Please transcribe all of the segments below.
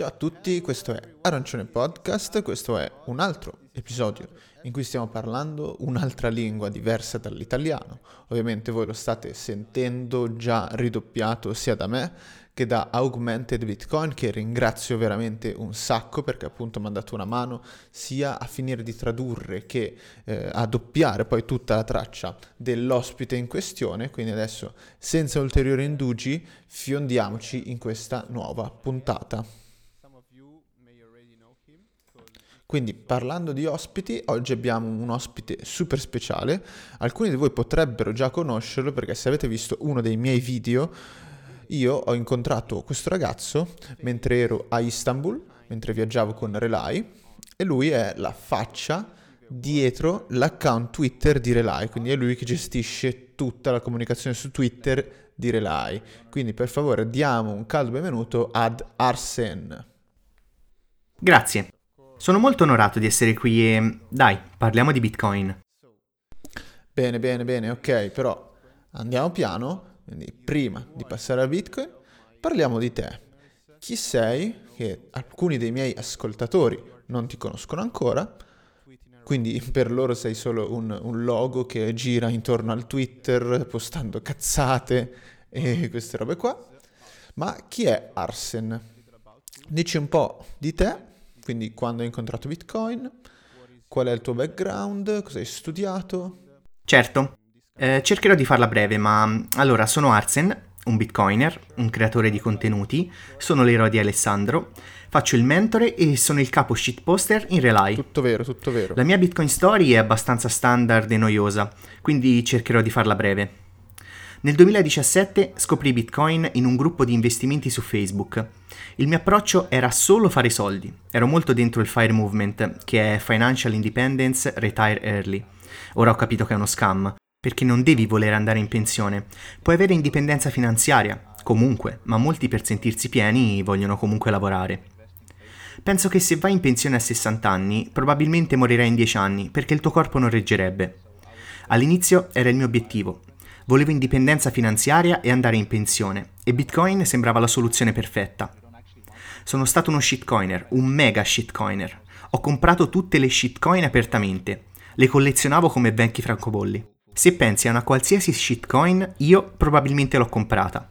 Ciao a tutti, questo è Arancione Podcast, questo è un altro episodio in cui stiamo parlando un'altra lingua diversa dall'italiano. Ovviamente voi lo state sentendo già ridoppiato sia da me che da Augmented Bitcoin, che ringrazio veramente un sacco perché appunto mi ha dato una mano sia a finire di tradurre che eh, a doppiare poi tutta la traccia dell'ospite in questione. Quindi adesso, senza ulteriori indugi, fiondiamoci in questa nuova puntata. Quindi parlando di ospiti, oggi abbiamo un ospite super speciale. Alcuni di voi potrebbero già conoscerlo perché se avete visto uno dei miei video io ho incontrato questo ragazzo mentre ero a Istanbul, mentre viaggiavo con Relay, e lui è la faccia dietro l'account Twitter di Relay, quindi è lui che gestisce tutta la comunicazione su Twitter di Relay. Quindi per favore diamo un caldo benvenuto ad Arsen. Grazie. Sono molto onorato di essere qui e dai, parliamo di Bitcoin. Bene, bene, bene, ok, però andiamo piano quindi prima di passare a Bitcoin, parliamo di te. Chi sei? Che alcuni dei miei ascoltatori non ti conoscono ancora, quindi per loro sei solo un, un logo che gira intorno al Twitter postando cazzate e queste robe qua. Ma chi è Arsen? Dici un po' di te, quindi quando hai incontrato Bitcoin, qual è il tuo background, cosa hai studiato? Certo, eh, cercherò di farla breve, ma allora sono Arsen, un bitcoiner, un creatore di contenuti, sono l'eroe di Alessandro, faccio il mentore e sono il capo shitposter in Relay. Tutto vero, tutto vero. La mia Bitcoin story è abbastanza standard e noiosa, quindi cercherò di farla breve. Nel 2017 scoprì Bitcoin in un gruppo di investimenti su Facebook. Il mio approccio era solo fare soldi. Ero molto dentro il FIRE movement, che è Financial Independence Retire Early. Ora ho capito che è uno scam, perché non devi voler andare in pensione. Puoi avere indipendenza finanziaria, comunque, ma molti per sentirsi pieni vogliono comunque lavorare. Penso che se vai in pensione a 60 anni, probabilmente morirai in 10 anni, perché il tuo corpo non reggerebbe. All'inizio era il mio obiettivo. Volevo indipendenza finanziaria e andare in pensione, e Bitcoin sembrava la soluzione perfetta. Sono stato uno shitcoiner, un mega shitcoiner. Ho comprato tutte le shitcoin apertamente. Le collezionavo come vecchi francobolli. Se pensi a una qualsiasi shitcoin, io probabilmente l'ho comprata.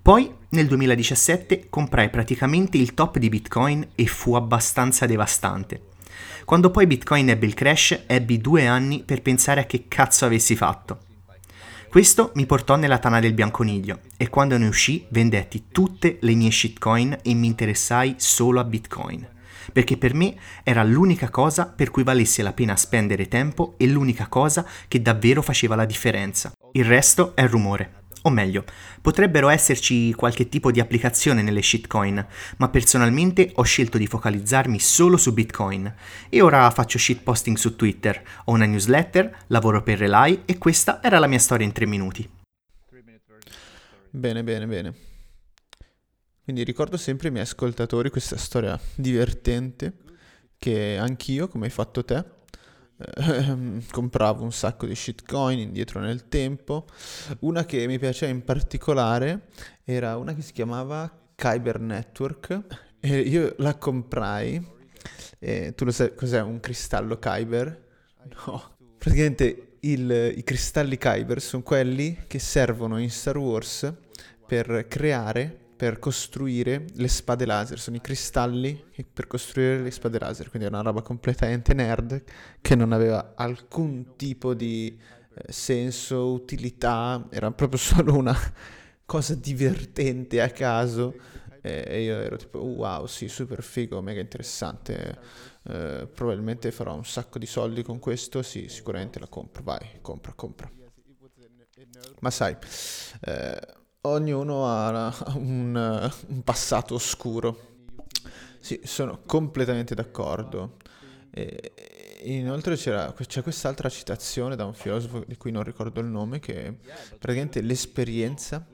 Poi, nel 2017, comprai praticamente il top di Bitcoin e fu abbastanza devastante. Quando poi Bitcoin ebbe il crash, ebbi due anni per pensare a che cazzo avessi fatto. Questo mi portò nella tana del bianconiglio e quando ne uscì vendetti tutte le mie shitcoin e mi interessai solo a Bitcoin perché per me era l'unica cosa per cui valesse la pena spendere tempo e l'unica cosa che davvero faceva la differenza. Il resto è rumore. O meglio, potrebbero esserci qualche tipo di applicazione nelle shitcoin, ma personalmente ho scelto di focalizzarmi solo su Bitcoin. E ora faccio shitposting su Twitter, ho una newsletter, lavoro per Relay e questa era la mia storia in tre minuti. Bene, bene, bene. Quindi ricordo sempre ai miei ascoltatori questa storia divertente che anch'io, come hai fatto te, eh, compravo un sacco di shitcoin indietro nel tempo. Una che mi piaceva in particolare era una che si chiamava Kyber Network e io la comprai. E tu lo sai cos'è un cristallo Kyber? No, praticamente il, i cristalli Kyber sono quelli che servono in Star Wars per creare per costruire le spade laser, sono i cristalli per costruire le spade laser, quindi è una roba completamente nerd che non aveva alcun tipo di eh, senso, utilità, era proprio solo una cosa divertente a caso. E io ero tipo wow sì super figo mega interessante. Eh, probabilmente farò un sacco di soldi con questo. Sì sicuramente la compro. Vai compra compra. Ma sai eh, ognuno ha un, un passato oscuro. Sì, sono completamente d'accordo. E inoltre c'è quest'altra citazione da un filosofo di cui non ricordo il nome, che praticamente l'esperienza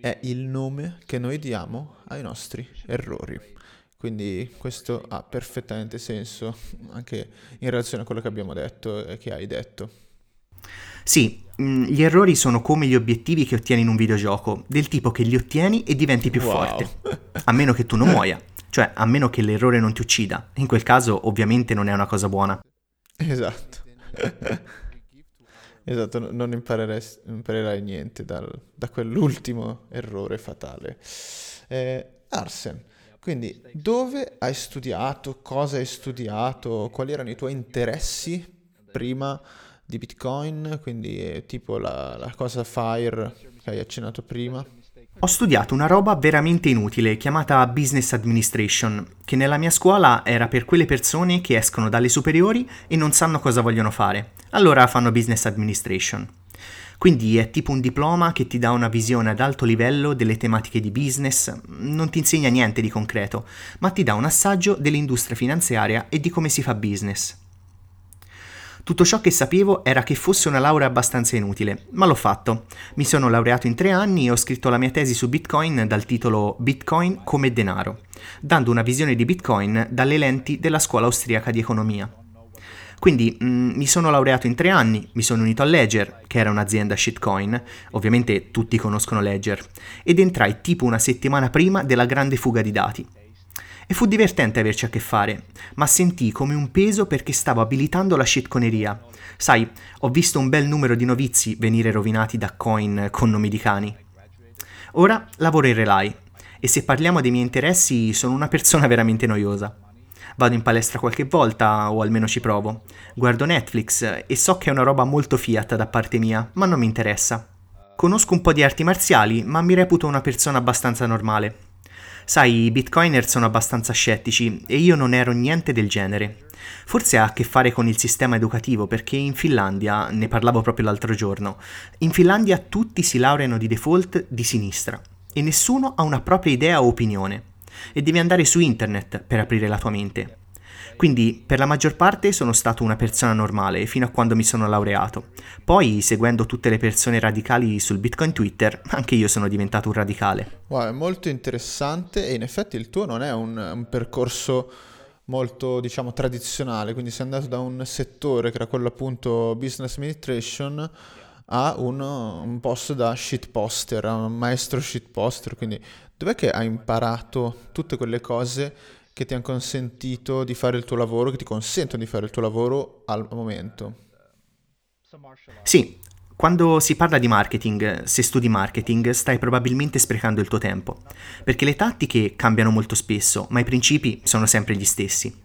è il nome che noi diamo ai nostri errori. Quindi questo ha perfettamente senso anche in relazione a quello che abbiamo detto e che hai detto. Sì, mm, gli errori sono come gli obiettivi che ottieni in un videogioco, del tipo che li ottieni e diventi più wow. forte, a meno che tu non muoia. cioè a meno che l'errore non ti uccida, in quel caso ovviamente non è una cosa buona. Esatto. esatto, non imparerai, imparerai niente dal, da quell'ultimo errore fatale. Eh, Arsen, quindi dove hai studiato, cosa hai studiato, quali erano i tuoi interessi prima di Bitcoin, quindi tipo la, la cosa FIRE che hai accennato prima? Ho studiato una roba veramente inutile chiamata Business Administration, che nella mia scuola era per quelle persone che escono dalle superiori e non sanno cosa vogliono fare. Allora fanno Business Administration. Quindi è tipo un diploma che ti dà una visione ad alto livello delle tematiche di business, non ti insegna niente di concreto, ma ti dà un assaggio dell'industria finanziaria e di come si fa business. Tutto ciò che sapevo era che fosse una laurea abbastanza inutile, ma l'ho fatto. Mi sono laureato in tre anni e ho scritto la mia tesi su Bitcoin dal titolo Bitcoin come denaro, dando una visione di Bitcoin dalle lenti della scuola austriaca di economia. Quindi mh, mm, mi sono laureato in tre anni, mi sono unito a Ledger, che era un'azienda shitcoin, ovviamente tutti conoscono Ledger, ed entrai tipo una settimana prima della grande fuga di dati. E fu divertente averci a che fare, ma sentii come un peso perché stavo abilitando la shitconeria. Sai, ho visto un bel numero di novizi venire rovinati da coin con nomi di cani. Ora lavoro in Relay e se parliamo dei miei interessi sono una persona veramente noiosa. Vado in palestra qualche volta, o almeno ci provo. Guardo Netflix e so che è una roba molto fiat da parte mia, ma non mi interessa. Conosco un po' di arti marziali, ma mi reputo una persona abbastanza normale. Sai, i bitcoiner sono abbastanza scettici e io non ero niente del genere. Forse ha a che fare con il sistema educativo, perché in Finlandia, ne parlavo proprio l'altro giorno, in Finlandia tutti si laureano di default di sinistra e nessuno ha una propria idea o opinione. E devi andare su internet per aprire la tua mente. Quindi per la maggior parte sono stato una persona normale fino a quando mi sono laureato. Poi, seguendo tutte le persone radicali sul Bitcoin Twitter, anche io sono diventato un radicale. Wow, è molto interessante e in effetti il tuo non è un, un percorso molto diciamo tradizionale, quindi sei andato da un settore che era quello appunto business administration a un, un posto da shitposter, a un maestro shitposter, quindi dov'è che hai imparato tutte quelle cose che ti hanno consentito di fare il tuo lavoro, che ti consentono di fare il tuo lavoro al momento. Sì, quando si parla di marketing, se studi marketing, stai probabilmente sprecando il tuo tempo, perché le tattiche cambiano molto spesso, ma i principi sono sempre gli stessi.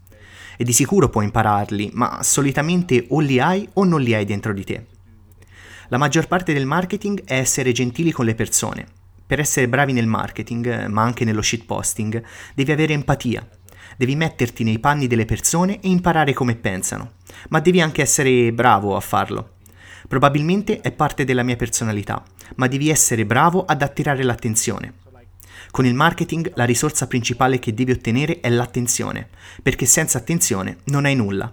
E di sicuro puoi impararli, ma solitamente o li hai o non li hai dentro di te. La maggior parte del marketing è essere gentili con le persone. Per essere bravi nel marketing, ma anche nello shitposting, devi avere empatia, devi metterti nei panni delle persone e imparare come pensano, ma devi anche essere bravo a farlo. Probabilmente è parte della mia personalità, ma devi essere bravo ad attirare l'attenzione. Con il marketing la risorsa principale che devi ottenere è l'attenzione, perché senza attenzione non hai nulla.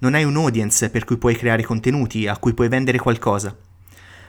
Non hai un audience per cui puoi creare contenuti, a cui puoi vendere qualcosa.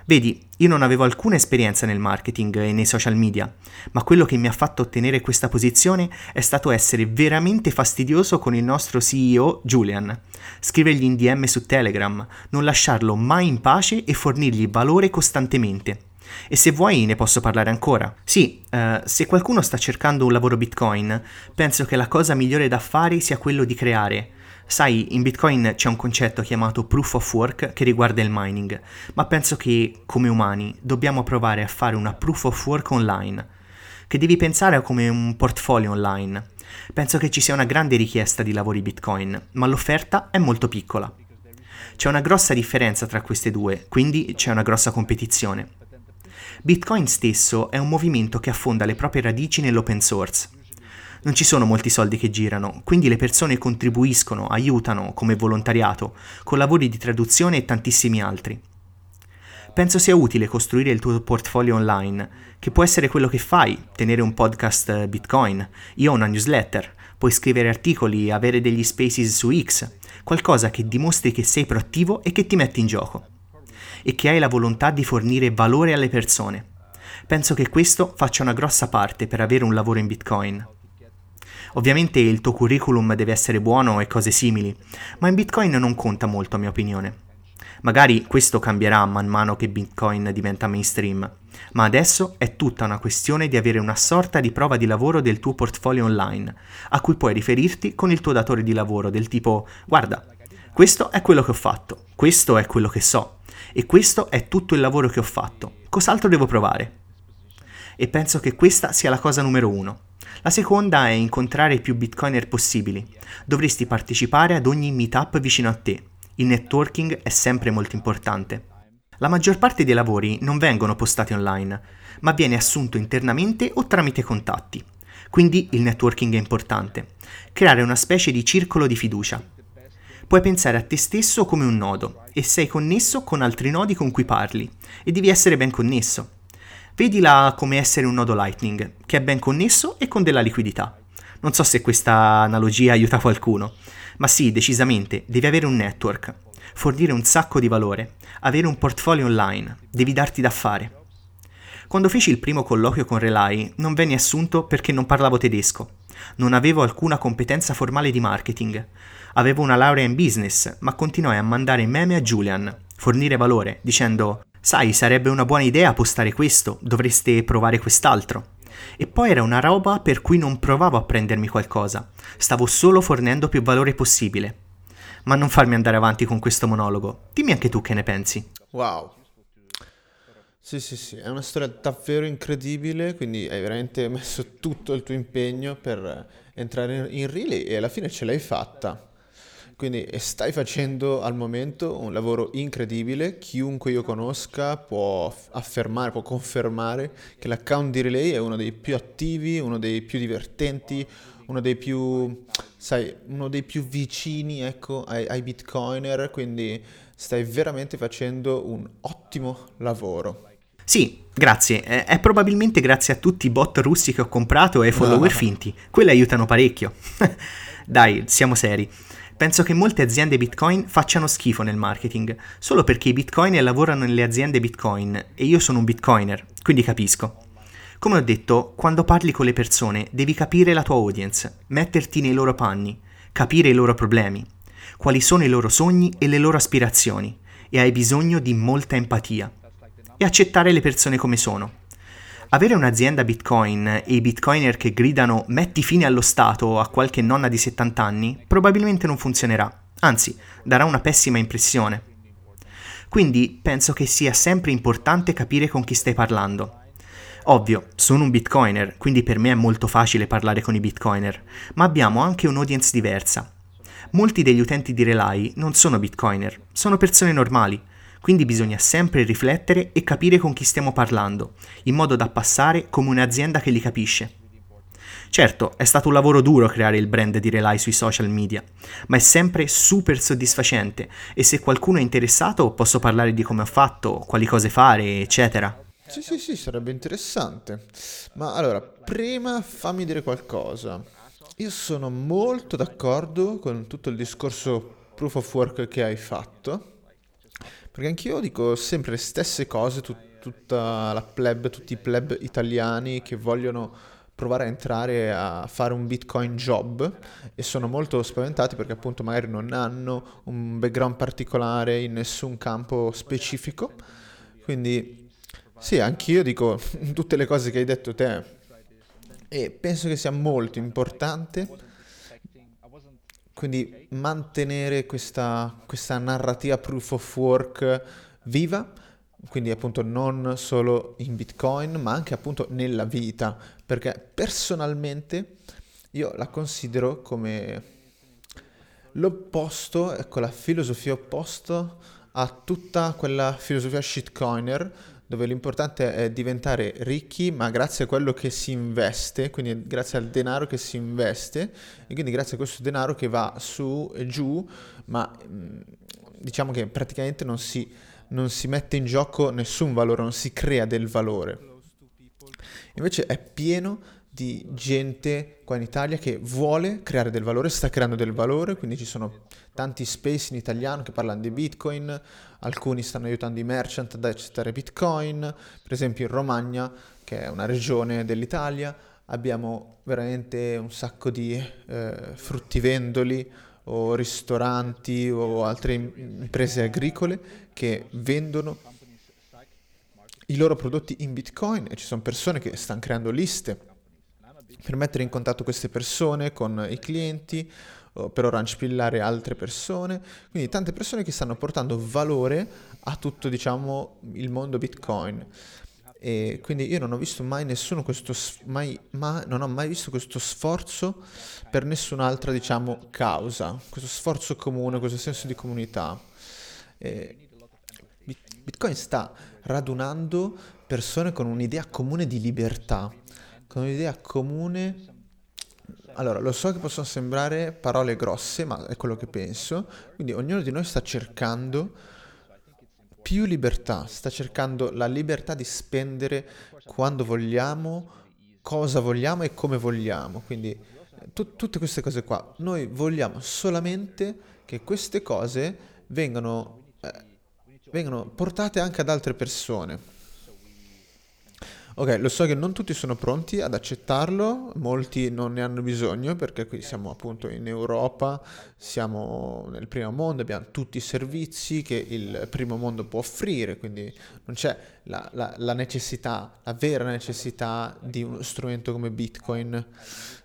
Vedi, io non avevo alcuna esperienza nel marketing e nei social media, ma quello che mi ha fatto ottenere questa posizione è stato essere veramente fastidioso con il nostro CEO Julian, scrivergli in DM su Telegram, non lasciarlo mai in pace e fornirgli valore costantemente. E se vuoi ne posso parlare ancora. Sì, uh, se qualcuno sta cercando un lavoro Bitcoin, penso che la cosa migliore da fare sia quello di creare Sai, in Bitcoin c'è un concetto chiamato proof of work che riguarda il mining, ma penso che come umani dobbiamo provare a fare una proof of work online, che devi pensare come un portfolio online. Penso che ci sia una grande richiesta di lavori Bitcoin, ma l'offerta è molto piccola. C'è una grossa differenza tra queste due, quindi c'è una grossa competizione. Bitcoin stesso è un movimento che affonda le proprie radici nell'open source non ci sono molti soldi che girano, quindi le persone contribuiscono, aiutano come volontariato, con lavori di traduzione e tantissimi altri. Penso sia utile costruire il tuo portfolio online, che può essere quello che fai, tenere un podcast eh, Bitcoin, io ho una newsletter, puoi scrivere articoli, avere degli spaces su X, qualcosa che dimostri che sei proattivo e che ti metti in gioco, e che hai la volontà di fornire valore alle persone. Penso che questo faccia una grossa parte per avere un lavoro in Bitcoin. Ovviamente il tuo curriculum deve essere buono e cose simili, ma in Bitcoin non conta molto a mia opinione. Magari questo cambierà man mano che Bitcoin diventa mainstream, ma adesso è tutta una questione di avere una sorta di prova di lavoro del tuo portfolio online, a cui puoi riferirti con il tuo datore di lavoro del tipo guarda, questo è quello che ho fatto, questo è quello che so, e questo è tutto il lavoro che ho fatto, cos'altro devo provare? E penso che questa sia la cosa numero uno. La seconda è incontrare i più bitcoiner possibili. Dovresti partecipare ad ogni meetup vicino a te. Il networking è sempre molto importante. La maggior parte dei lavori non vengono postati online, ma viene assunto internamente o tramite contatti. Quindi il networking è importante. Creare una specie di circolo di fiducia. Puoi pensare a te stesso come un nodo e sei connesso con altri nodi con cui parli e devi essere ben connesso. Vedila come essere un nodo Lightning, che è ben connesso e con della liquidità. Non so se questa analogia aiuta qualcuno, ma sì, decisamente, devi avere un network, fornire un sacco di valore, avere un portfolio online, devi darti da fare. Quando feci il primo colloquio con Relay non venni assunto perché non parlavo tedesco, non avevo alcuna competenza formale di marketing, avevo una laurea in business, ma continuai a mandare meme a Julian, fornire valore, dicendo Sai, sarebbe una buona idea postare questo, dovreste provare quest'altro. E poi era una roba per cui non provavo a prendermi qualcosa, stavo solo fornendo più valore possibile. Ma non farmi andare avanti con questo monologo, dimmi anche tu che ne pensi. Wow. Sì, sì, sì, è una storia davvero incredibile, quindi hai veramente messo tutto il tuo impegno per entrare in Relay e alla fine ce l'hai fatta. Quindi stai facendo al momento un lavoro incredibile, chiunque io conosca può affermare, può confermare che l'account di Relay è uno dei più attivi, uno dei più divertenti, uno dei più, sai, uno dei più vicini ecco, ai, ai bitcoiner, quindi stai veramente facendo un ottimo lavoro. Sì, grazie. È probabilmente grazie a tutti i bot russi che ho comprato e follower no. finti. Quelli aiutano parecchio. Dai, siamo seri. Penso che molte aziende Bitcoin facciano schifo nel marketing, solo perché i Bitcoiner lavorano nelle aziende Bitcoin e io sono un Bitcoiner, quindi capisco. Come ho detto, quando parli con le persone devi capire la tua audience, metterti nei loro panni, capire i loro problemi, quali sono i loro sogni e le loro aspirazioni, e hai bisogno di molta empatia. E accettare le persone come sono. Avere un'azienda Bitcoin e i Bitcoiner che gridano metti fine allo Stato a qualche nonna di 70 anni probabilmente non funzionerà, anzi darà una pessima impressione. Quindi penso che sia sempre importante capire con chi stai parlando. Ovvio, sono un bitcoiner, quindi per me è molto facile parlare con i bitcoiner, ma abbiamo anche un'audience diversa. Molti degli utenti di Relay non sono bitcoiner, sono persone normali, quindi bisogna sempre riflettere e capire con chi stiamo parlando, in modo da passare come un'azienda che li capisce. Certo, è stato un lavoro duro creare il brand di Relay sui social media, ma è sempre super soddisfacente e se qualcuno è interessato posso parlare di come ho fatto, quali cose fare, eccetera. Sì, sì, sì, sarebbe interessante. Ma allora, prima fammi dire qualcosa. Io sono molto d'accordo con tutto il discorso proof of work che hai fatto perché anch'io dico sempre le stesse cose, tu, tutta la pleb, tutti i pleb italiani che vogliono provare a entrare a fare un Bitcoin job e sono molto spaventati perché appunto magari non hanno un background particolare in nessun campo specifico. Quindi sì, anch'io dico tutte le cose che hai detto te e penso che sia molto importante quindi mantenere questa, questa narrativa proof of work viva, quindi appunto non solo in Bitcoin, ma anche appunto nella vita, perché personalmente io la considero come l'opposto, ecco la filosofia opposta a tutta quella filosofia shitcoiner dove l'importante è diventare ricchi, ma grazie a quello che si investe, quindi grazie al denaro che si investe, e quindi grazie a questo denaro che va su e giù, ma mm, diciamo che praticamente non si, non si mette in gioco nessun valore, non si crea del valore. Invece è pieno di gente qua in Italia che vuole creare del valore, sta creando del valore, quindi ci sono tanti space in italiano che parlano di Bitcoin, alcuni stanno aiutando i merchant ad accettare Bitcoin, per esempio in Romagna, che è una regione dell'Italia, abbiamo veramente un sacco di eh, fruttivendoli o ristoranti o altre imprese agricole che vendono i loro prodotti in Bitcoin e ci sono persone che stanno creando liste per mettere in contatto queste persone con i clienti per ora anspillare altre persone, quindi tante persone che stanno portando valore a tutto diciamo il mondo Bitcoin. E quindi io non ho visto mai nessuno questo, mai, ma, non ho mai visto questo sforzo per nessun'altra, diciamo, causa, questo sforzo comune, questo senso di comunità. E Bitcoin sta radunando persone con un'idea comune di libertà, con un'idea comune... Allora, lo so che possono sembrare parole grosse, ma è quello che penso. Quindi ognuno di noi sta cercando più libertà, sta cercando la libertà di spendere quando vogliamo, cosa vogliamo e come vogliamo. Quindi t- tutte queste cose qua. Noi vogliamo solamente che queste cose vengano, eh, vengano portate anche ad altre persone. Ok, lo so che non tutti sono pronti ad accettarlo, molti non ne hanno bisogno perché qui siamo appunto in Europa, siamo nel primo mondo, abbiamo tutti i servizi che il primo mondo può offrire, quindi non c'è la, la, la necessità, la vera necessità di uno strumento come Bitcoin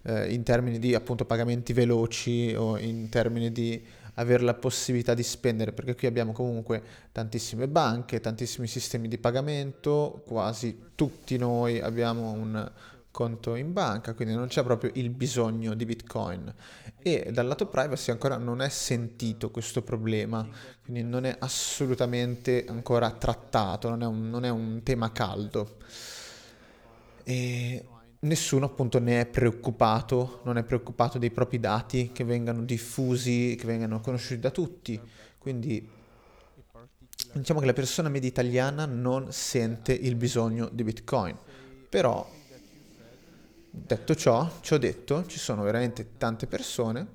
eh, in termini di appunto pagamenti veloci o in termini di avere la possibilità di spendere, perché qui abbiamo comunque tantissime banche, tantissimi sistemi di pagamento, quasi tutti noi abbiamo un conto in banca, quindi non c'è proprio il bisogno di Bitcoin. E dal lato privacy ancora non è sentito questo problema, quindi non è assolutamente ancora trattato, non è un, non è un tema caldo. E nessuno appunto ne è preoccupato, non è preoccupato dei propri dati che vengano diffusi, che vengano conosciuti da tutti. Quindi diciamo che la persona media italiana non sente il bisogno di Bitcoin. Però, detto ciò, ci ho detto, ci sono veramente tante persone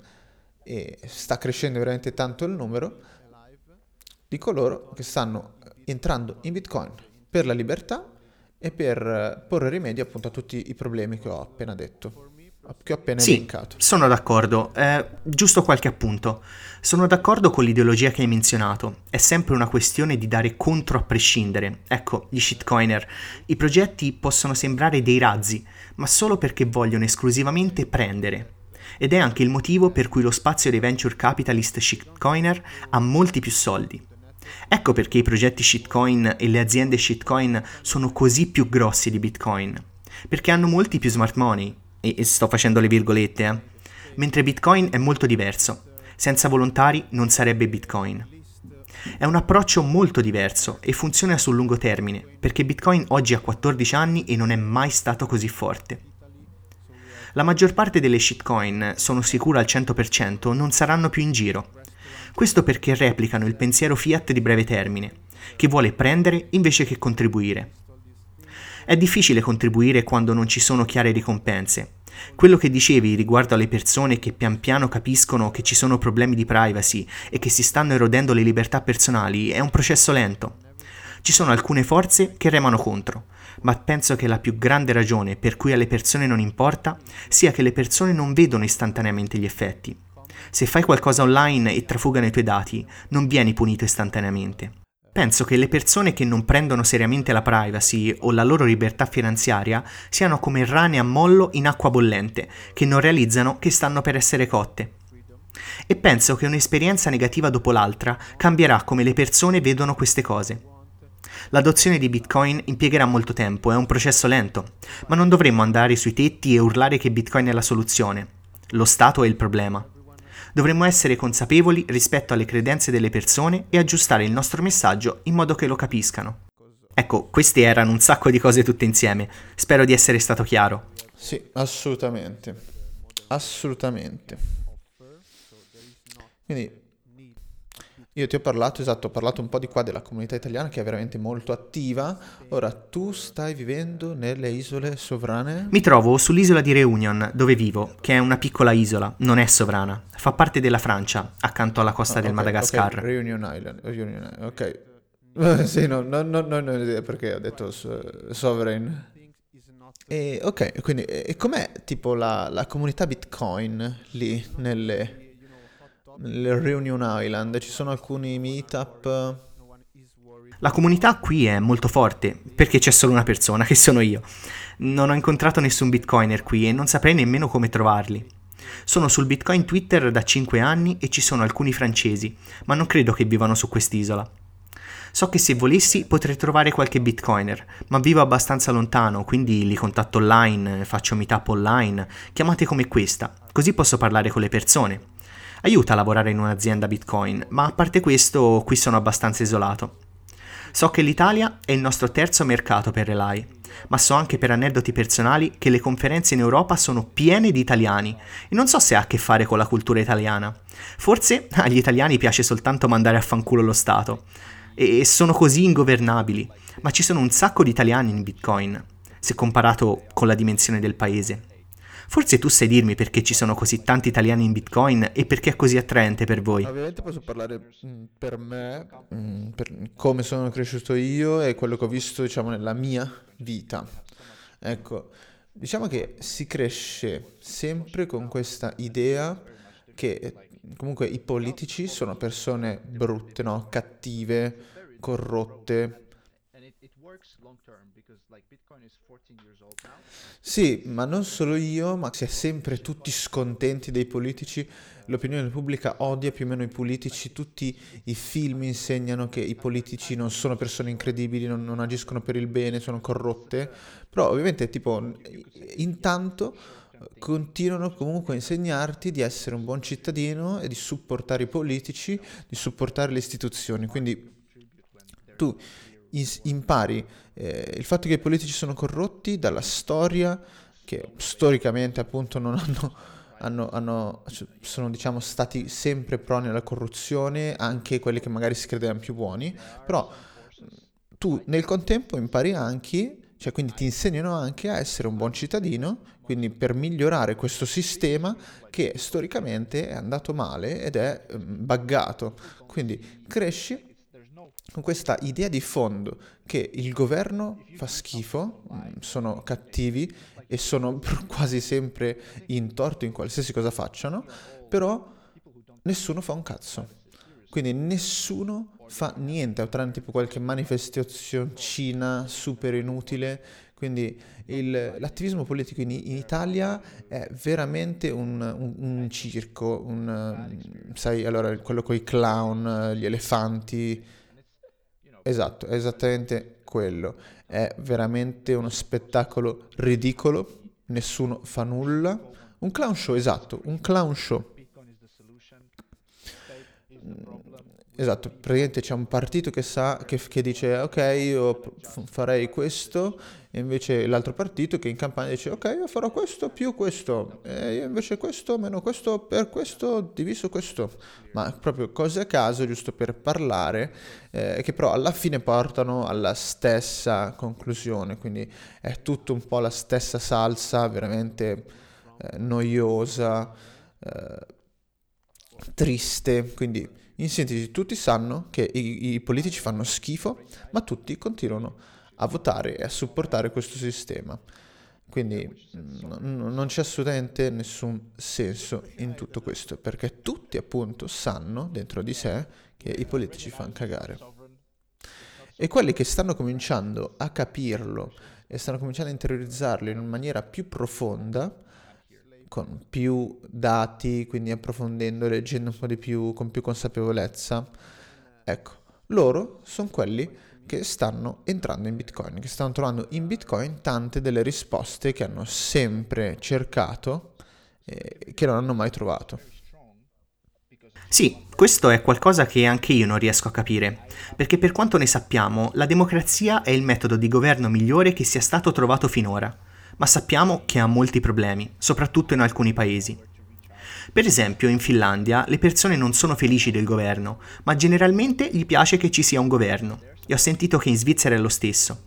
e sta crescendo veramente tanto il numero di coloro che stanno entrando in Bitcoin per la libertà e per porre rimedio appunto a tutti i problemi che ho appena detto. Che ho appena sì, elencato. Sono d'accordo. Eh, giusto qualche appunto. Sono d'accordo con l'ideologia che hai menzionato. È sempre una questione di dare contro a prescindere. Ecco, gli shitcoiner. I progetti possono sembrare dei razzi, ma solo perché vogliono esclusivamente prendere. Ed è anche il motivo per cui lo spazio dei venture capitalist shitcoiner ha molti più soldi. Ecco perché i progetti shitcoin e le aziende shitcoin sono così più grossi di Bitcoin. Perché hanno molti più smart money, e, e sto facendo le virgolette, eh. mentre Bitcoin è molto diverso. Senza volontari non sarebbe Bitcoin. È un approccio molto diverso e funziona sul lungo termine, perché Bitcoin oggi ha 14 anni e non è mai stato così forte. La maggior parte delle shitcoin, sono sicuro al 100%, non saranno più in giro questo perché replicano il pensiero fiat di breve termine, che vuole prendere invece che contribuire. È difficile contribuire quando non ci sono chiare ricompense. Quello che dicevi riguardo alle persone che pian piano capiscono che ci sono problemi di privacy e che si stanno erodendo le libertà personali è un processo lento. Ci sono alcune forze che remano contro, ma penso che la più grande ragione per cui alle persone non importa sia che le persone non vedono istantaneamente gli effetti se fai qualcosa online e trafugano i tuoi dati, non vieni punito istantaneamente. Penso che le persone che non prendono seriamente la privacy o la loro libertà finanziaria siano come rane a mollo in acqua bollente, che non realizzano che stanno per essere cotte. E penso che un'esperienza negativa dopo l'altra cambierà come le persone vedono queste cose. L'adozione di Bitcoin impiegherà molto tempo, è un processo lento, ma non dovremmo andare sui tetti e urlare che Bitcoin è la soluzione. Lo Stato è il problema. Dovremmo essere consapevoli rispetto alle credenze delle persone e aggiustare il nostro messaggio in modo che lo capiscano. Ecco, queste erano un sacco di cose tutte insieme. Spero di essere stato chiaro. Sì, assolutamente. Assolutamente. Quindi io ti ho parlato, esatto, ho parlato un po' di qua della comunità italiana che è veramente molto attiva. Ora, tu stai vivendo nelle isole sovrane? Mi trovo sull'isola di Reunion, dove vivo, che è una piccola isola, non è sovrana. Fa parte della Francia, accanto alla costa ah, del okay, Madagascar. Okay. Reunion Island, Reunion Island, ok. sì, no, no, no, no, no, perché ho detto sovereign. E, ok, quindi e com'è tipo la, la comunità Bitcoin lì nelle il Reunion Island, ci sono alcuni meetup. La comunità qui è molto forte perché c'è solo una persona, che sono io. Non ho incontrato nessun bitcoiner qui e non saprei nemmeno come trovarli. Sono sul Bitcoin Twitter da 5 anni e ci sono alcuni francesi, ma non credo che vivano su quest'isola. So che se volessi potrei trovare qualche bitcoiner, ma vivo abbastanza lontano, quindi li contatto online, faccio meetup online, chiamate come questa, così posso parlare con le persone. Aiuta a lavorare in un'azienda bitcoin, ma a parte questo qui sono abbastanza isolato. So che l'Italia è il nostro terzo mercato per Relay, ma so anche per aneddoti personali che le conferenze in Europa sono piene di italiani e non so se ha a che fare con la cultura italiana. Forse agli italiani piace soltanto mandare a fanculo lo Stato e sono così ingovernabili, ma ci sono un sacco di italiani in Bitcoin, se comparato con la dimensione del paese. Forse tu sai dirmi perché ci sono così tanti italiani in Bitcoin e perché è così attraente per voi. Ovviamente posso parlare mm, per me, mm, per come sono cresciuto io e quello che ho visto, diciamo, nella mia vita. Ecco, diciamo che si cresce sempre con questa idea che comunque i politici sono persone brutte, no? cattive, corrotte. Sì, ma non solo io, ma si è sempre tutti scontenti dei politici. L'opinione pubblica odia più o meno i politici, tutti i film insegnano che i politici non sono persone incredibili, non, non agiscono per il bene, sono corrotte. Però ovviamente tipo intanto continuano comunque a insegnarti di essere un buon cittadino e di supportare i politici, di supportare le istituzioni. Quindi tu impari eh, il fatto che i politici sono corrotti dalla storia, che storicamente appunto non hanno, hanno, hanno, sono diciamo stati sempre proni alla corruzione, anche quelli che magari si credevano più buoni, però tu nel contempo impari anche cioè, quindi ti insegnano anche a essere un buon cittadino, quindi per migliorare questo sistema che storicamente è andato male ed è buggato. Quindi cresci con questa idea di fondo che il governo fa schifo, mm, sono cattivi e sono quasi sempre in torto in qualsiasi cosa facciano, però nessuno fa un cazzo. Quindi nessuno fa niente, tranne tipo qualche manifestazioncina super inutile. Quindi il, l'attivismo politico in, in, Italia è veramente un, un, un circo, un, sai, allora quello con i clown, gli elefanti. Esatto, è esattamente quello. È veramente uno spettacolo ridicolo, nessuno fa nulla. Un clown show, esatto, un clown show. Esatto, praticamente c'è un partito che sa, che, che dice ok io farei questo e invece l'altro partito che in campagna dice ok io farò questo più questo e io invece questo meno questo per questo diviso questo ma proprio cose a caso giusto per parlare eh, che però alla fine portano alla stessa conclusione quindi è tutto un po' la stessa salsa veramente eh, noiosa eh, triste quindi in sintesi, tutti sanno che i, i politici fanno schifo, ma tutti continuano a votare e a supportare questo sistema. Quindi n- non c'è assolutamente nessun senso in tutto questo, perché tutti appunto sanno dentro di sé che i politici fanno cagare. E quelli che stanno cominciando a capirlo e stanno cominciando a interiorizzarlo in maniera più profonda, con più dati, quindi approfondendo, leggendo un po' di più, con più consapevolezza. Ecco, loro sono quelli che stanno entrando in Bitcoin, che stanno trovando in Bitcoin tante delle risposte che hanno sempre cercato e che non hanno mai trovato. Sì, questo è qualcosa che anche io non riesco a capire, perché per quanto ne sappiamo, la democrazia è il metodo di governo migliore che sia stato trovato finora ma sappiamo che ha molti problemi, soprattutto in alcuni paesi. Per esempio, in Finlandia le persone non sono felici del governo, ma generalmente gli piace che ci sia un governo, e ho sentito che in Svizzera è lo stesso.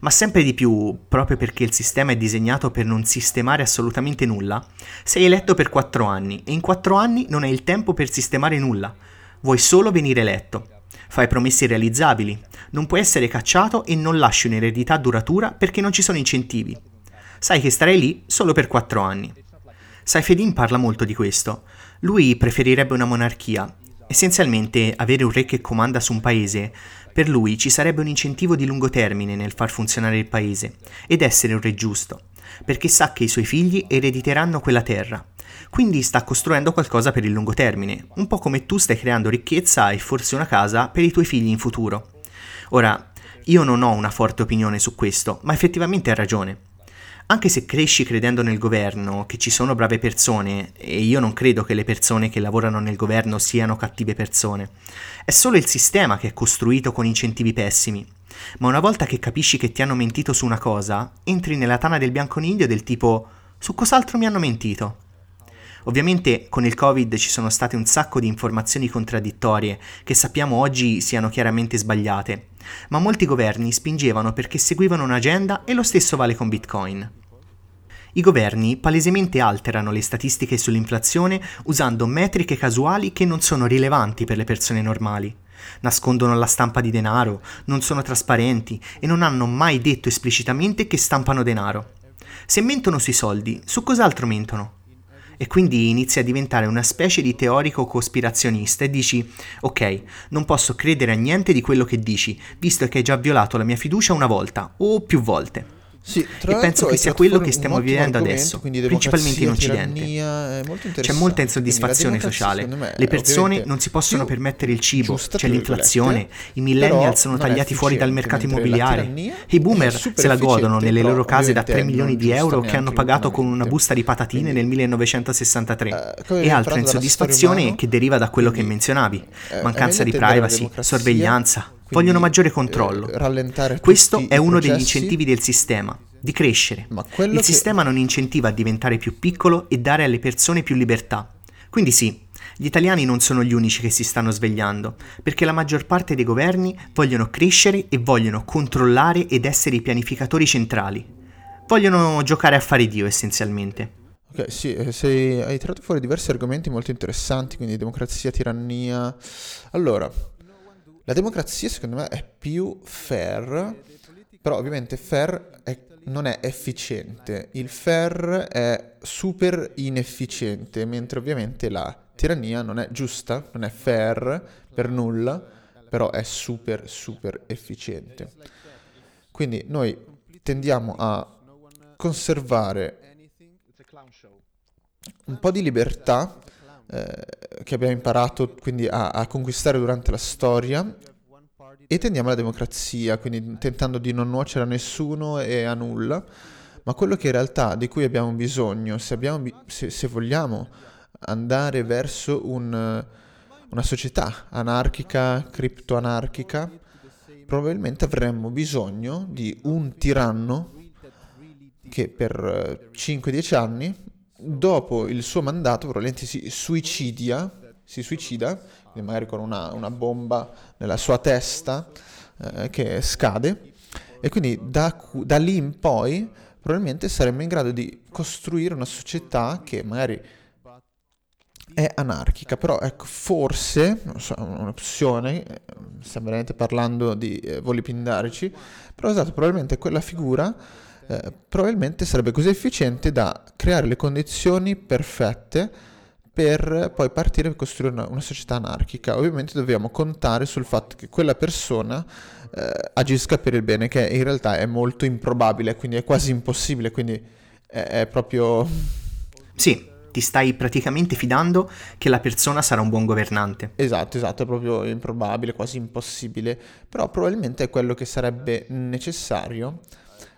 Ma sempre di più, proprio perché il sistema è disegnato per non sistemare assolutamente nulla, sei eletto per quattro anni e in quattro anni non hai il tempo per sistemare nulla. Vuoi solo venire eletto. Fai promesse irrealizzabili, non puoi essere cacciato e non lasci un'eredità duratura perché non ci sono incentivi sai che starai lì solo per 4 anni. Saifedin parla molto di questo. Lui preferirebbe una monarchia. Essenzialmente, avere un re che comanda su un paese, per lui ci sarebbe un incentivo di lungo termine nel far funzionare il paese ed essere un re giusto, perché sa che i suoi figli erediteranno quella terra. Quindi sta costruendo qualcosa per il lungo termine, un po' come tu stai creando ricchezza e forse una casa per i tuoi figli in futuro. Ora, io non ho una forte opinione su questo, ma effettivamente ha ragione. Anche se cresci credendo nel governo, che ci sono brave persone, e io non credo che le persone che lavorano nel governo siano cattive persone, è solo il sistema che è costruito con incentivi pessimi. Ma una volta che capisci che ti hanno mentito su una cosa, entri nella tana del bianconiglio del tipo su cos'altro mi hanno mentito? Ovviamente con il Covid ci sono state un sacco di informazioni contraddittorie che sappiamo oggi siano chiaramente sbagliate, ma molti governi spingevano perché seguivano un'agenda e lo stesso vale con Bitcoin. I governi palesemente alterano le statistiche sull'inflazione usando metriche casuali che non sono rilevanti per le persone normali. Nascondono la stampa di denaro, non sono trasparenti e non hanno mai detto esplicitamente che stampano denaro. Se mentono sui soldi, su cos'altro mentono? e quindi inizi a diventare una specie di teorico cospirazionista e dici ok, non posso credere a niente di quello che dici, visto che hai già violato la mia fiducia una volta o più volte. Sì, e penso che sia quello che stiamo vivendo adesso, principalmente in Occidente. C'è molta insoddisfazione sociale. Me, le persone non si possono permettere il cibo, c'è l'inflazione, i millennial sono tagliati fuori dal mercato immobiliare, i boomer se la godono nelle loro case da 3 milioni di euro che hanno pagato con una busta di patatine nel 1963 uh, e altra insoddisfazione che deriva da quello che menzionavi, uh, mancanza di privacy, sorveglianza vogliono maggiore controllo. Questo è uno degli incentivi del sistema, di crescere. Il che... sistema non incentiva a diventare più piccolo e dare alle persone più libertà. Quindi sì, gli italiani non sono gli unici che si stanno svegliando, perché la maggior parte dei governi vogliono crescere e vogliono controllare ed essere i pianificatori centrali. Vogliono giocare a fare Dio essenzialmente. Ok, sì, eh, sei, hai tirato fuori diversi argomenti molto interessanti, quindi democrazia, tirannia. Allora, la democrazia secondo me è più fair, però ovviamente fair è, non è efficiente, il fair è super inefficiente, mentre ovviamente la tirannia non è giusta, non è fair per nulla, però è super super efficiente. Quindi noi tendiamo a conservare un po' di libertà eh, che abbiamo imparato quindi a, a, conquistare durante la storia e tendiamo alla democrazia, quindi tentando di non nuocere a nessuno e a nulla, ma quello che in realtà di cui abbiamo bisogno, se, abbiamo, se, se vogliamo andare verso un, una società anarchica, criptoanarchica, probabilmente avremmo bisogno di un tiranno che per 5-10 anni dopo il suo mandato probabilmente si suicidia, si suicida, magari con una, una bomba nella sua testa eh, che scade, e quindi da, da, lì in poi probabilmente saremmo in grado di costruire una società che magari è anarchica, però ecco, forse, non so, un'opzione, eh, stiamo veramente parlando di eh, voli pindarici, però esatto, probabilmente quella figura eh, probabilmente sarebbe così efficiente da creare le condizioni perfette per poi partire e costruire una, una, società anarchica. Ovviamente dobbiamo contare sul fatto che quella persona eh, agisca per il bene, che in realtà è molto improbabile, quindi è quasi impossibile, quindi è, è proprio... Sì, ti stai praticamente fidando che la persona sarà un buon governante. Esatto, esatto, è proprio improbabile, quasi impossibile, però probabilmente è quello che sarebbe necessario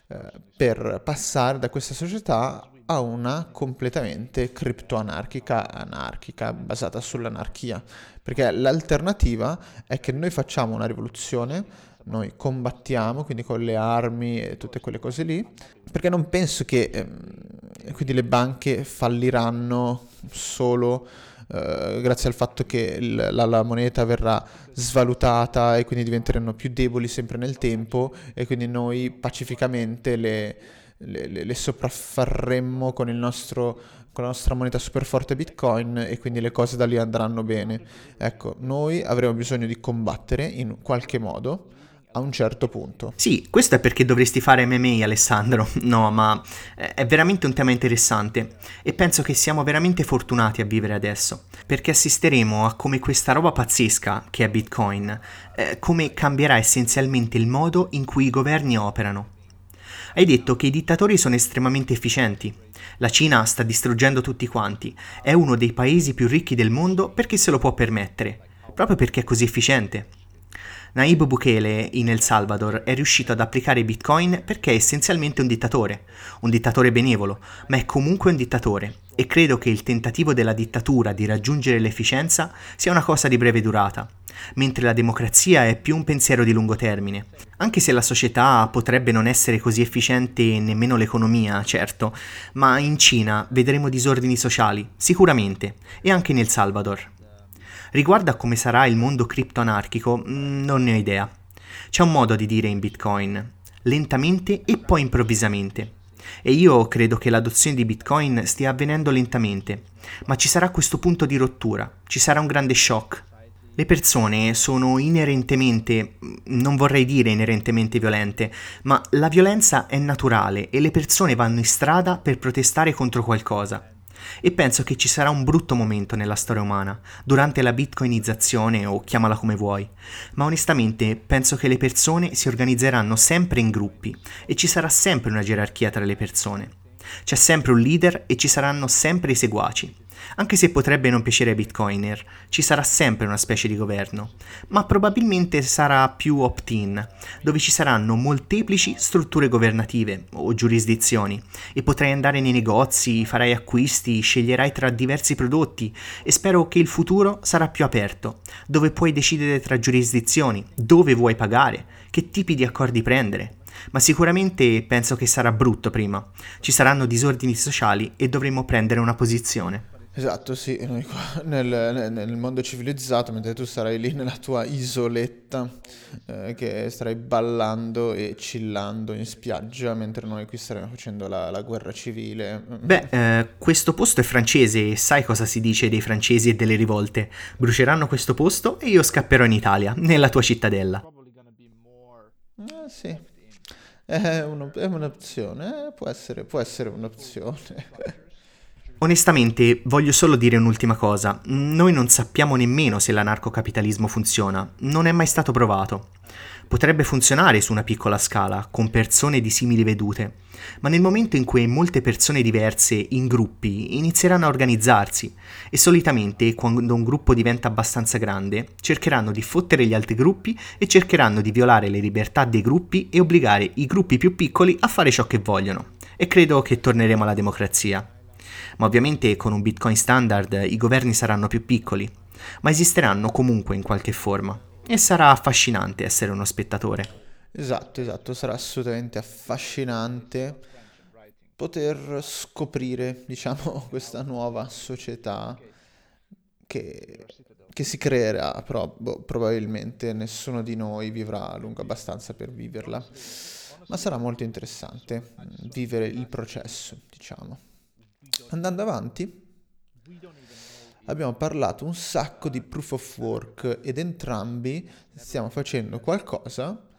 eh, per passare da questa società a una completamente criptoanarchica, anarchica, basata sull'anarchia. Perché l'alternativa è che noi facciamo una rivoluzione, noi combattiamo, quindi con le armi e tutte quelle cose lì, perché non penso che eh, quindi le banche falliranno solo eh, grazie al fatto che il, la, la, moneta verrà svalutata e quindi diventeranno più deboli sempre nel tempo e quindi noi pacificamente le, le, le, sopraffarremmo con, nostro, con la nostra moneta super forte Bitcoin e quindi le cose da lì andranno bene. Ecco, noi avremo bisogno di combattere in qualche modo a un certo punto. Sì, questo è perché dovresti fare MMA, Alessandro. No, ma è veramente un tema interessante e penso che siamo veramente fortunati a vivere adesso, perché assisteremo a come questa roba pazzesca che è Bitcoin, eh, come cambierà essenzialmente il modo in cui i governi operano. Hai detto che i dittatori sono estremamente efficienti. La Cina sta distruggendo tutti quanti, è uno dei paesi più ricchi del mondo perché se lo può permettere, proprio perché è così efficiente. Naib Bukele in El Salvador è riuscito ad applicare Bitcoin perché è essenzialmente un dittatore, un dittatore benevolo, ma è comunque un dittatore e credo che il tentativo della dittatura di raggiungere l'efficienza sia una cosa di breve durata, mentre la democrazia è più un pensiero di lungo termine. Anche se la società potrebbe non essere così efficiente nemmeno l'economia, certo, ma in Cina vedremo disordini sociali, sicuramente, e anche in El Salvador. Riguardo a come sarà il mondo criptoanarchico, mm, non ne ho idea. C'è un modo di dire in Bitcoin, lentamente e poi improvvisamente. E io credo che l'adozione di Bitcoin stia avvenendo lentamente, ma ci sarà questo punto di rottura, ci sarà un grande shock. Le persone sono inerentemente, non vorrei dire inerentemente violente, ma la violenza è naturale e le persone vanno in strada per protestare contro qualcosa e penso che ci sarà un brutto momento nella storia umana, durante la bitcoinizzazione o chiamala come vuoi, ma onestamente penso che le persone si organizzeranno sempre in gruppi e ci sarà sempre una gerarchia tra le persone. C'è sempre un leader e ci saranno sempre i seguaci. Anche se potrebbe non piacere ai bitcoiner, ci sarà sempre una specie di governo, ma probabilmente sarà più opt-in, dove ci saranno molteplici strutture governative o giurisdizioni e potrai andare nei negozi, farai acquisti, sceglierai tra diversi prodotti e spero che il futuro sarà più aperto, dove puoi decidere tra giurisdizioni, dove vuoi pagare, che tipi di accordi prendere ma sicuramente penso che sarà brutto prima. Ci saranno disordini sociali e dovremo prendere una posizione. Esatto, sì, noi qua nel, nel- nel mondo civilizzato, mentre tu sarai lì nella tua isoletta, eh, che starai ballando e chillando in spiaggia, mentre noi qui staremo facendo la, la guerra civile. Beh, eh, questo posto è francese e sai cosa si dice dei francesi e delle rivolte? Bruceranno questo posto e io scapperò in Italia, nella tua cittadella. Eh, sì, è, uno- è un'opzione, eh, può essere, può essere un'opzione. Onestamente, voglio solo dire un'ultima cosa. Noi non sappiamo nemmeno se l'anarcocapitalismo funziona. Non è mai stato provato. Potrebbe funzionare su una piccola scala, con persone di simili vedute, ma nel momento in cui molte persone diverse, in gruppi, inizieranno a organizzarsi, e solitamente quando un gruppo diventa abbastanza grande, cercheranno di fottere gli altri gruppi e cercheranno di violare le libertà dei gruppi e obbligare i gruppi più piccoli a fare ciò che vogliono. E credo che torneremo alla democrazia ma ovviamente con un Bitcoin standard i governi saranno più piccoli, ma esisteranno comunque in qualche forma e sarà affascinante essere uno spettatore. Esatto, esatto, sarà assolutamente affascinante poter scoprire, diciamo, questa nuova società che, che si creerà, però boh, probabilmente nessuno di noi vivrà a lungo abbastanza per viverla, ma sarà molto interessante mm, vivere il processo, diciamo. Andando avanti, abbiamo parlato un sacco di proof of work ed entrambi stiamo facendo qualcosa.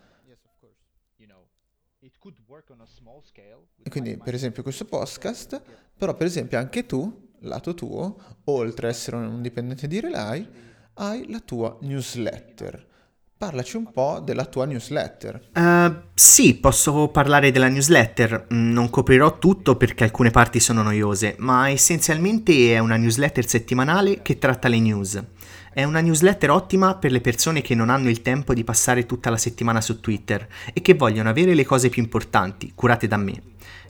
E quindi, per esempio, questo podcast, però, per esempio, anche tu, lato tuo, oltre ad essere un dipendente di Relay, hai la tua newsletter. Parlaci un po' della tua newsletter. Uh, sì, posso parlare della newsletter. Mm, non coprirò tutto perché alcune parti sono noiose, ma essenzialmente è una newsletter settimanale che tratta le news. È una newsletter ottima per le persone che non hanno il tempo di passare tutta la settimana su Twitter e che vogliono avere le cose più importanti, curate da me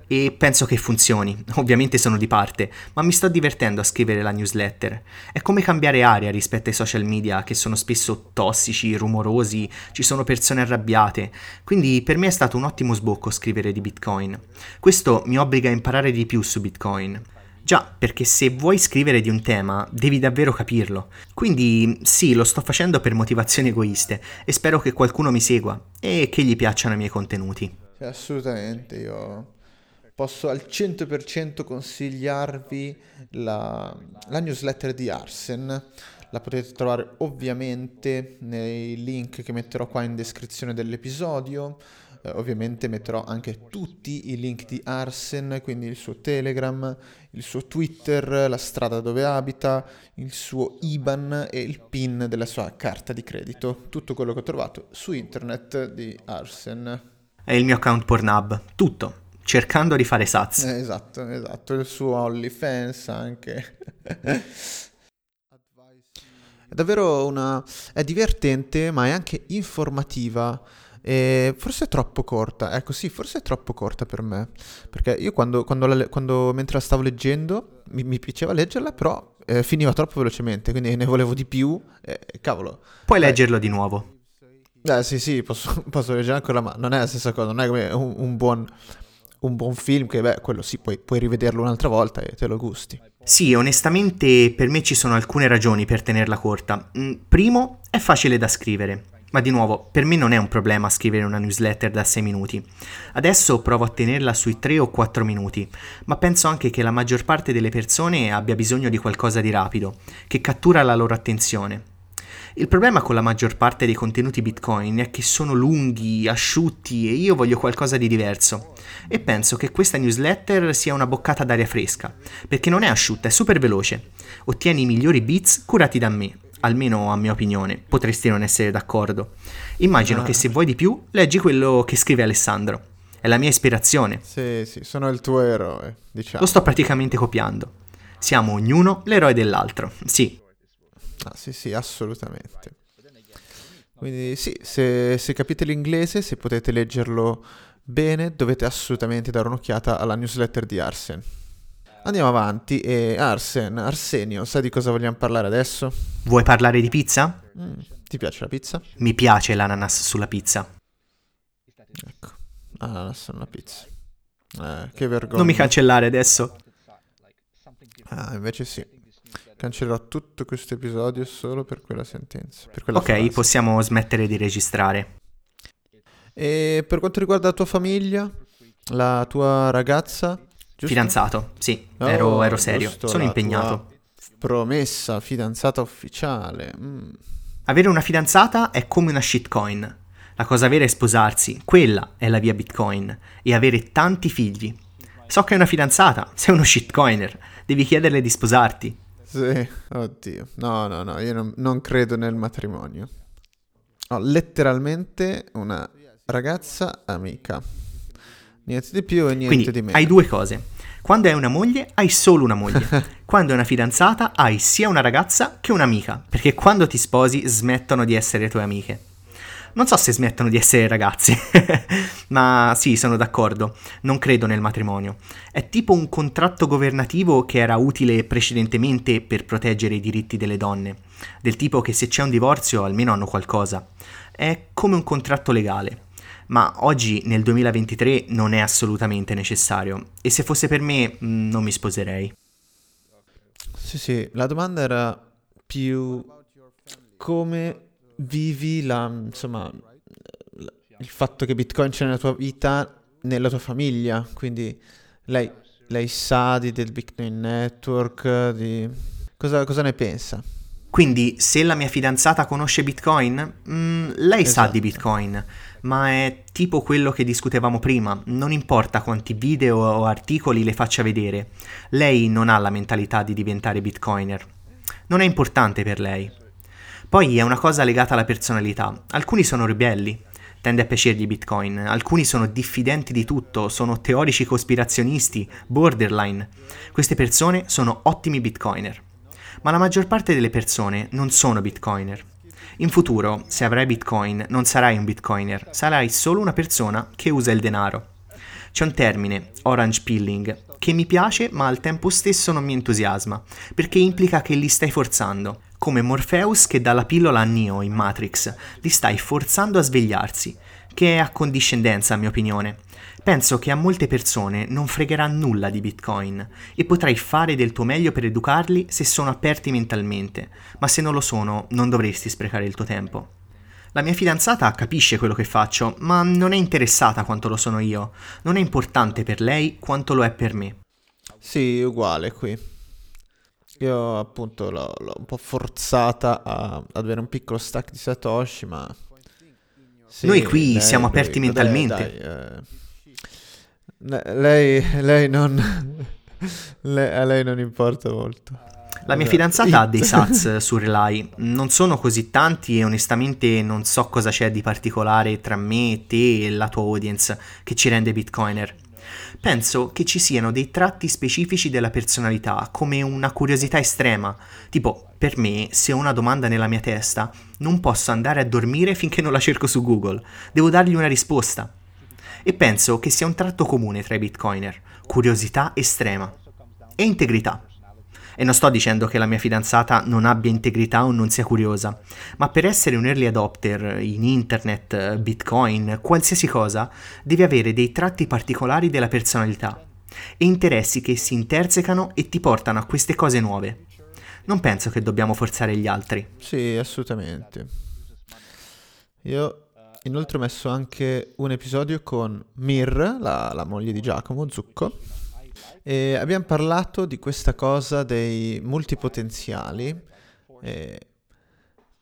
e penso che funzioni. Ovviamente sono di parte, ma mi sto divertendo a scrivere la newsletter. È come cambiare aria rispetto ai social media che sono spesso tossici, rumorosi, ci sono persone arrabbiate. Quindi per me è stato un ottimo sbocco scrivere di Bitcoin. Questo mi obbliga a imparare di più su Bitcoin. Già, perché se vuoi scrivere di un tema, devi davvero capirlo. Quindi sì, lo sto facendo per motivazioni egoiste e spero che qualcuno mi segua e che gli piacciono i miei contenuti. Assolutamente, io posso al 100% consigliarvi la, la newsletter di Arsen. La potete trovare ovviamente nei link che metterò qua in descrizione dell'episodio. Eh, ovviamente metterò anche tutti i link di Arsen, quindi il suo Telegram, il suo Twitter, la strada dove abita, il suo IBAN e il PIN della sua carta di credito. Tutto quello che ho trovato su internet di Arsen. E il mio account Pornhub, tutto, cercando di fare sats. Eh, esatto, esatto, il suo OnlyFans anche. È davvero una... è divertente, ma è anche informativa. E forse è troppo corta, ecco sì, forse è troppo corta per me, perché io quando, quando, la, quando mentre la stavo leggendo mi, mi piaceva leggerla, però eh, finiva troppo velocemente, quindi ne volevo di più, e cavolo. Puoi eh, leggerlo di nuovo. Eh sì sì, posso, posso leggere ancora, ma non è la stessa cosa, non è come un, un buon un buon film che, beh, quello sì, puoi, puoi rivederlo un'altra volta e te lo gusti. Sì, onestamente per me ci sono alcune ragioni per tenerla corta. Mm, primo, è facile da scrivere. Ma di nuovo, per me non è un problema scrivere una newsletter da 6 minuti. Adesso provo a tenerla sui 3 o 4 minuti, ma penso anche che la maggior parte delle persone abbia bisogno di qualcosa di rapido, che cattura la loro attenzione. Il problema con la maggior parte dei contenuti Bitcoin è che sono lunghi, asciutti e io voglio qualcosa di diverso. E penso che questa newsletter sia una boccata d'aria fresca, perché non è asciutta, è super veloce. Ottieni i migliori bits curati da me, almeno a mia opinione, potresti non essere d'accordo. Immagino ah. che se vuoi di più, leggi quello che scrive Alessandro. È la mia ispirazione. Sì, sì, sono il tuo eroe, diciamo. Lo sto praticamente copiando. Siamo ognuno l'eroe dell'altro. Sì, Ah, sì, sì, assolutamente. Quindi sì, se, se capite l'inglese, se potete leggerlo bene, dovete assolutamente dare un'occhiata alla newsletter di Arsen. Andiamo avanti e Arsen, Arsenio, sai di cosa vogliamo parlare adesso? Vuoi parlare di pizza? Mm, ti piace la pizza? Mi piace l'ananas sulla pizza. Ecco, ananas sulla pizza. Eh, che vergogna. Non mi cancellare adesso. Ah, invece sì. Cancellerò tutto questo episodio solo per quella sentenza. Per quella ok, frase. possiamo smettere di registrare. E per quanto riguarda la tua famiglia, la tua ragazza? Giusto? Fidanzato, sì, oh, ero, ero, serio, giusto, sono impegnato. Promessa, fidanzata ufficiale. Mm. Avere una fidanzata è come una shitcoin. La cosa vera è sposarsi, quella è la via Bitcoin, e avere tanti figli. So che hai una fidanzata, sei uno shitcoiner, devi chiederle di sposarti. Sì, oddio. No, no, no, io non, non credo nel matrimonio. Ho letteralmente una ragazza amica. Niente di più e niente Quindi, di meno. Hai due cose. Quando hai una moglie, hai solo una moglie. quando hai una fidanzata, hai sia una ragazza che un'amica. Perché quando ti sposi, smettono di essere tue amiche. Non so se smettono di essere ragazzi, ma sì, sono d'accordo, non credo nel matrimonio. È tipo un contratto governativo che era utile precedentemente per proteggere i diritti delle donne, del tipo che se c'è un divorzio almeno hanno qualcosa. È come un contratto legale. Ma oggi, nel 2023, non è assolutamente necessario. E se fosse per me, mm, non mi sposerei. Sì, sì, la domanda era più come vivi la, insomma, il fatto che Bitcoin c'è nella tua vita, nella tua famiglia, quindi lei, lei sa di, del Bitcoin Network, di... cosa, cosa ne pensa? Quindi se la mia fidanzata conosce Bitcoin, mm, lei esatto. sa di esatto. Bitcoin, ma è tipo quello che discutevamo prima, non importa quanti video o articoli le faccia vedere, lei non ha la mentalità di diventare Bitcoiner. Non è importante per lei. Poi è una cosa legata alla personalità. Alcuni sono ribelli, tende a piacergli Bitcoin, alcuni sono diffidenti di tutto, sono teorici cospirazionisti, borderline. Queste persone sono ottimi Bitcoiner. Ma la maggior parte delle persone non sono Bitcoiner. In futuro, se avrai Bitcoin, non sarai un Bitcoiner, sarai solo una persona che usa il denaro. C'è un termine, orange pilling, che mi piace ma al tempo stesso non mi entusiasma, perché implica che li stai forzando come Morpheus che dà la pillola a Neo in Matrix, li stai forzando a svegliarsi, che è accondiscendenza a mia opinione. Penso che a molte persone non fregherà nulla di Bitcoin e potrai fare del tuo meglio per educarli se sono aperti mentalmente, ma se non lo sono non dovresti sprecare il tuo tempo. La mia fidanzata capisce quello che faccio, ma non è interessata quanto lo sono io. Non è importante per lei quanto lo è per me. Sì, uguale qui. Io appunto l'ho, l'ho un po' forzata a, ad avere un piccolo stack di Satoshi, ma... Sì, Noi qui lei, siamo aperti lei, mentalmente. Dai, eh, lei, lei non... lei, a lei non importa molto. La mia fidanzata ha dei sats su Relay, non sono così tanti e onestamente non so cosa c'è di particolare tra me, te e la tua audience che ci rende bitcoiner. Penso che ci siano dei tratti specifici della personalità, come una curiosità estrema. Tipo, per me, se ho una domanda nella mia testa, non posso andare a dormire finché non la cerco su Google. Devo dargli una risposta. E penso che sia un tratto comune tra i bitcoiner, curiosità estrema e integrità. E non sto dicendo che la mia fidanzata non abbia integrità o non sia curiosa, ma per essere un early adopter in internet, bitcoin, qualsiasi cosa, devi avere dei tratti particolari della personalità e interessi che si intersecano e ti portano a queste cose nuove. Non penso che dobbiamo forzare gli altri. Sì, assolutamente. Io inoltre ho messo anche un episodio con Mir, la, la moglie di Giacomo Zucco, e abbiamo parlato di questa cosa dei multipotenziali. E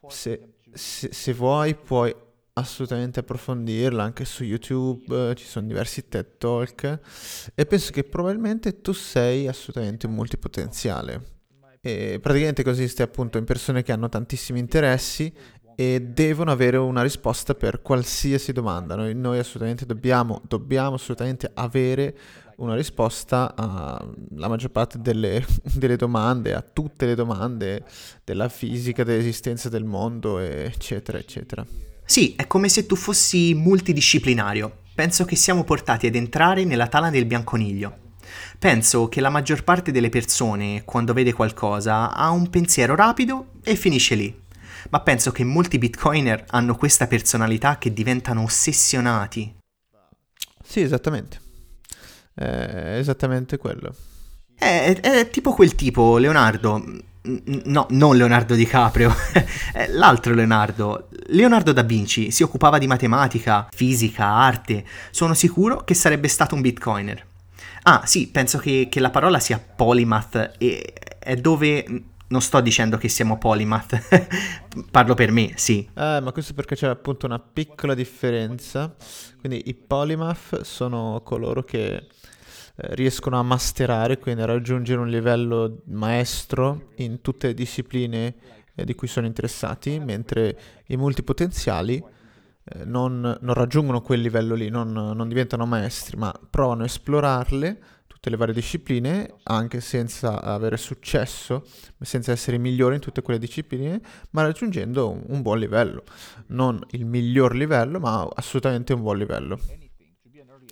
se, se, se vuoi puoi assolutamente approfondirla anche su YouTube, ci sono diversi TED Talk e penso che probabilmente tu sei assolutamente un multipotenziale. E praticamente consiste appunto in persone che hanno tantissimi interessi e devono avere una risposta per qualsiasi domanda. Noi, noi assolutamente dobbiamo, dobbiamo assolutamente avere una risposta alla maggior parte delle, delle, domande, a tutte le domande della fisica, dell'esistenza del mondo, eccetera, eccetera. Sì, è come se tu fossi multidisciplinario. Penso che siamo portati ad entrare nella tana del bianconiglio. Penso che la maggior parte delle persone, quando vede qualcosa, ha un pensiero rapido e finisce lì. Ma penso che molti bitcoiner hanno questa personalità che diventano ossessionati. Sì, esattamente. È esattamente quello. È, è tipo quel tipo, Leonardo. No, non Leonardo DiCaprio, l'altro Leonardo. Leonardo da Vinci si occupava di matematica, fisica, arte. Sono sicuro che sarebbe stato un bitcoiner. Ah, sì, penso che, che la parola sia polymath e è dove non sto dicendo che siamo polymath, parlo per me, sì. Eh, ma questo perché c'è appunto una piccola differenza. Quindi i polymath sono coloro che eh, riescono a masterare, quindi a raggiungere un livello maestro in tutte le discipline eh, di cui sono interessati, mentre i multipotenziali eh, non, non, raggiungono quel livello lì, non, non diventano maestri, ma provano a esplorarle tutte le varie discipline, anche senza avere successo, senza essere migliori in tutte quelle discipline, ma raggiungendo un, un buon livello. Non il miglior livello, ma assolutamente un buon livello.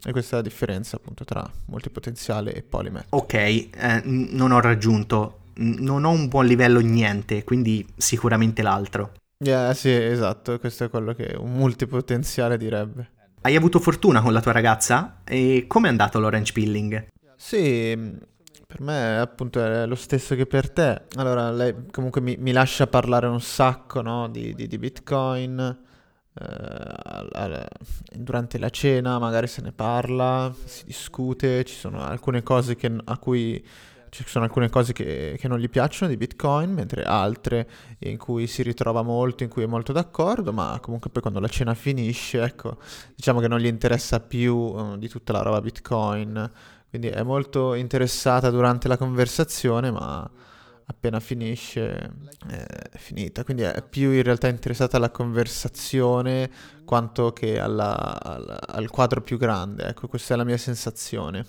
E questa è la differenza appunto tra multipotenziale e polymath. Ok, eh, non ho raggiunto, non ho un buon livello niente, quindi sicuramente l'altro. Yeah, sì, esatto, questo è quello che un multipotenziale direbbe. Hai avuto fortuna con la tua ragazza? E come è andato l'orange pilling? Sì, per me appunto è lo stesso che per te. Allora, lei comunque mi, mi lascia parlare un sacco no, di, di, di, Bitcoin. Eh, durante la cena magari se ne parla, si discute, ci sono alcune cose che, a cui ci sono alcune cose che, che, non gli piacciono di Bitcoin, mentre altre in cui si ritrova molto, in cui è molto d'accordo, ma comunque poi quando la cena finisce, ecco, diciamo che non gli interessa più uh, di tutta la roba Bitcoin. Quindi è molto interessata durante la conversazione, ma appena finisce è finita. Quindi è più in realtà interessata alla conversazione quanto che alla, alla, al quadro più grande. Ecco, questa è la mia sensazione.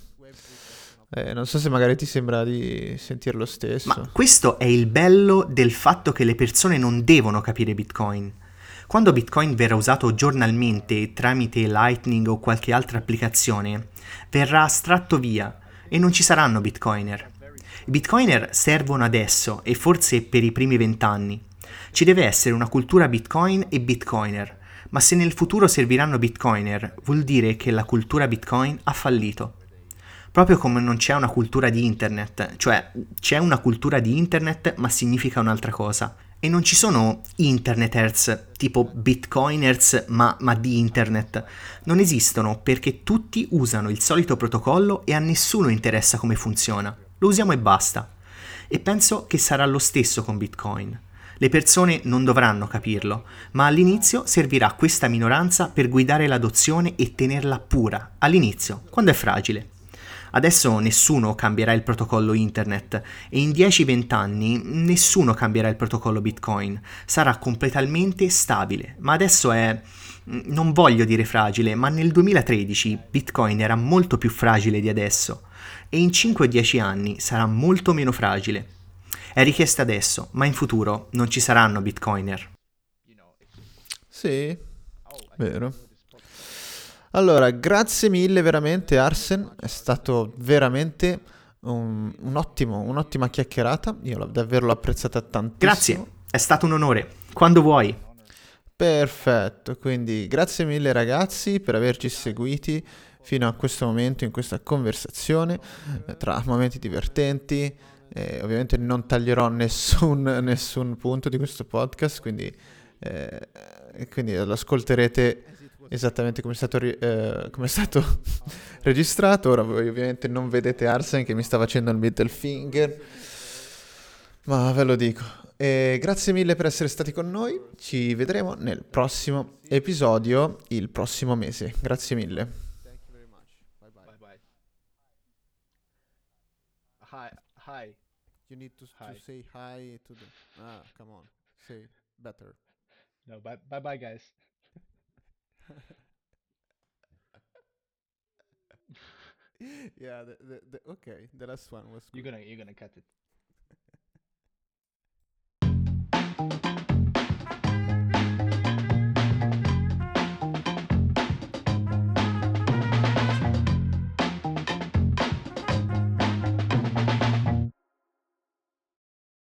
Eh, non so se magari ti sembra di sentire lo stesso. Ma questo è il bello del fatto che le persone non devono capire Bitcoin. Quando Bitcoin verrà usato giornalmente tramite Lightning o qualche altra applicazione, verrà astratto via e non ci saranno Bitcoiner. I Bitcoiner servono adesso e forse per i primi vent'anni. Ci deve essere una cultura Bitcoin e Bitcoiner, ma se nel futuro serviranno Bitcoiner vuol dire che la cultura Bitcoin ha fallito. proprio come non c'è una cultura di internet, cioè c'è una cultura di internet ma significa un'altra cosa. E non ci sono interneters tipo bitcoiners ma, ma di internet. Non esistono perché tutti usano il solito protocollo e a nessuno interessa come funziona. Lo usiamo e basta. E penso che sarà lo stesso con Bitcoin. Le persone non dovranno capirlo, ma all'inizio servirà questa minoranza per guidare l'adozione e tenerla pura, all'inizio, quando è fragile. Adesso nessuno cambierà il protocollo internet e in 10-20 anni nessuno cambierà il protocollo Bitcoin. Sarà completamente stabile, ma adesso è... non voglio dire fragile, ma nel 2013 Bitcoin era molto più fragile di adesso e in 5-10 anni sarà molto meno fragile. È richiesta adesso, ma in futuro non ci saranno bitcoiner. Sì, vero. Allora, grazie mille veramente Arsen, è stato veramente un, un ottimo, un'ottima chiacchierata, io l'ho, davvero l'ho apprezzata tantissimo. Grazie, è stato un onore, quando vuoi. Perfetto, quindi grazie mille ragazzi per averci seguiti fino a questo momento in questa conversazione eh, tra momenti divertenti. Eh, ovviamente non taglierò nessun, nessun, punto di questo podcast, quindi, eh, quindi lo ascolterete esattamente come è stato, eh, come è stato registrato. Ora voi ovviamente non vedete Arsen che mi sta facendo il middle finger, ma ve lo dico. E grazie mille per essere stati con noi, ci vedremo nel prossimo episodio il prossimo mese. Grazie mille. Hi, hi. You need to, Hi. to say hi to the. Ah, come on. Say better. No, bye, bye, bye, guys. yeah. The, the, the, okay. The last one was. You're gonna you're gonna cut it.